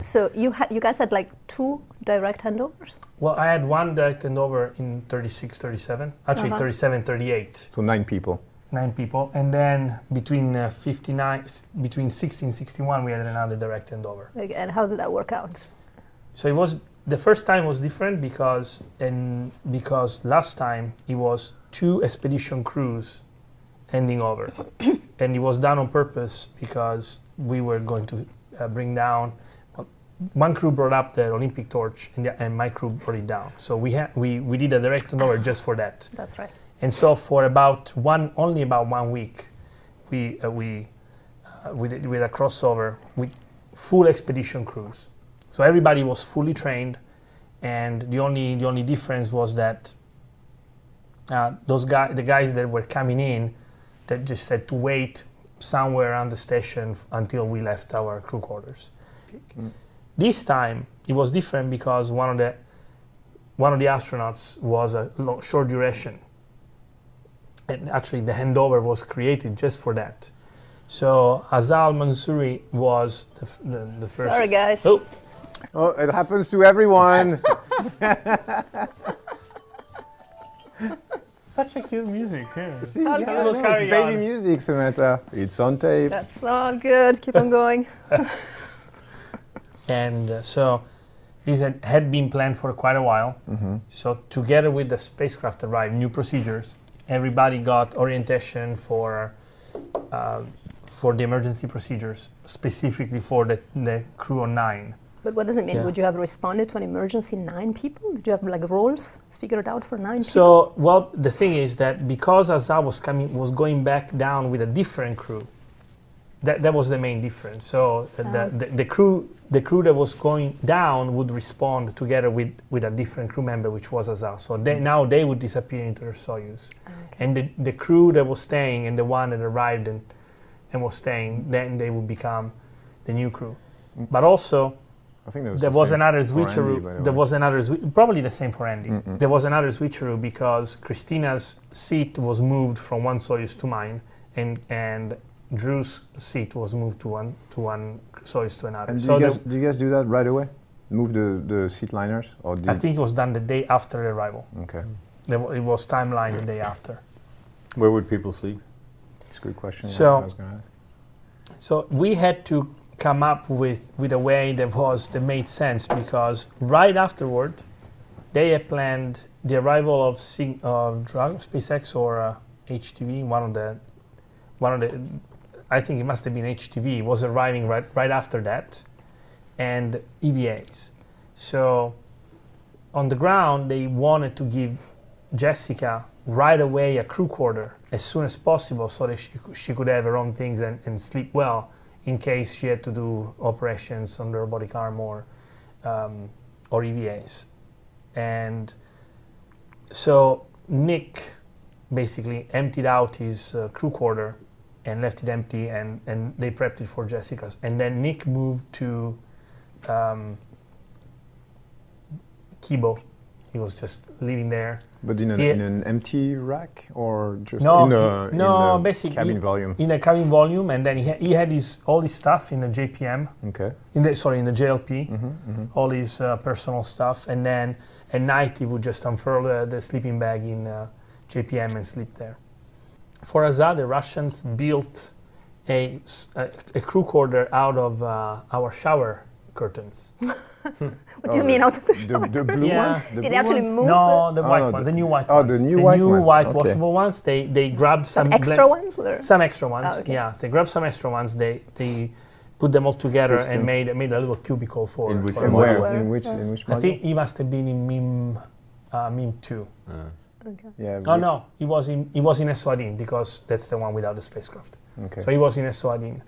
So you had you guys had like two direct handovers? Well, I had one direct handover in 36, 37. Actually, Uh-huh. 37, 38. So nine people. Nine people. And then between uh, 59, s- between 60 and 61, we had another direct handover. Like, And how did that work out? So it was the first time was different because and because last time it was two expedition crews ending over, and it was done on purpose because we were going to uh, bring down. Well, One crew brought up the Olympic torch, and, the, and my crew brought it down. So we had we, we did a direct handover just for that. That's right. And so for about one, only about one week, we uh, we uh, we did with a crossover with full expedition crews. So everybody was fully trained, and the only the only difference was that uh, those guys, the guys that were coming in, that just had to wait somewhere around the station f- until we left our crew quarters. Mm. This time it was different because one of the one of the astronauts was a lo- short duration and actually the handover was created just for that. So Azal Mansouri was the, f- the, the first. Sorry, guys. Oh, Oh, it happens to everyone. such a cute music. Yeah. See, all yeah, good. Know, it's baby on. music, Samantha. It's on tape. That's all good. Keep on going. And uh, so this had, had been planned for quite a while. Mm-hmm. So together with the spacecraft arrived, new procedures. Everybody got orientation for uh, for the emergency procedures, specifically for the, the crew on nine. But what does it mean? Yeah. Would you have responded to an emergency nine people? Did you have like roles figured out for nine people? So, well, the thing is that because Azar was coming, was going back down with a different crew. That, that was the main difference. So uh, the, the, the crew the crew that was going down would respond together with, with a different crew member, which was Azar. So they, now they would disappear into their Soyuz, Okay. and the, the crew that was staying and the one that arrived and, and was staying, then they would become the new crew. But also, I think there was, there was another for Andy, switcheroo. the There way. was another probably the same for Andy. Mm-mm. There was another switcheroo because Christina's seat was moved from one Soyuz to mine, and and Drew's seat was moved to one to one Soyuz to another. And do, so you guys, do you guys do that right away? Move the, the seat liners? Or do I think it was done the day after the arrival. Okay. There wa- It was timeline the day after. Where would people sleep? It's a good question. So- I was gonna ask. So we had to come up with, with a way that was that made sense because right afterward, they had planned the arrival of Sig- of drug SpaceX or uh, HTV, one of the one of the I think it must have been HTV was arriving right right after that, and EVAs. So on the ground, they wanted to give Jessica right away a crew quarter as soon as possible so that she, she could have her own things and, and sleep well in case she had to do operations on the robotic arm or, um, or EVAs. And so Nick basically emptied out his uh, crew quarter and left it empty and, and they prepped it for Jessica's. And then Nick moved to um, Kibo. He was just living there. But in an, Yeah. in an empty rack or just No, in he- no, in the basically- cabin volume? in a cabin volume, and then he, ha- he had his all his stuff in the JPM, Okay. in the sorry in the JLP, Mm-hmm, mm-hmm. all his uh, personal stuff, and then at night he would just unfurl the, the sleeping bag in uh, JPM and sleep there. For Azad, the Russians built a a crew quarter out of uh, our shower curtains. What do you mean out of the The, shower? the blue Yeah. ones? The Did they blue actually ones? move no, the Oh, white no, one, the- the new white oh, ones. the new white new ones. white Okay. washable ones. They they grabbed some some extra ones? Or? Some extra ones, Oh, okay. yeah. They grabbed some extra ones. They they put them all together Stitched and made made a little cubicle for. In which for And Azad. where? Where? In which, in which I think he must have been in MIM, uh, MIM two. Uh, Okay. Yeah. Oh no, he was in he was in Eswatini because that's the one without the spacecraft. Okay. So he was in Eswatini.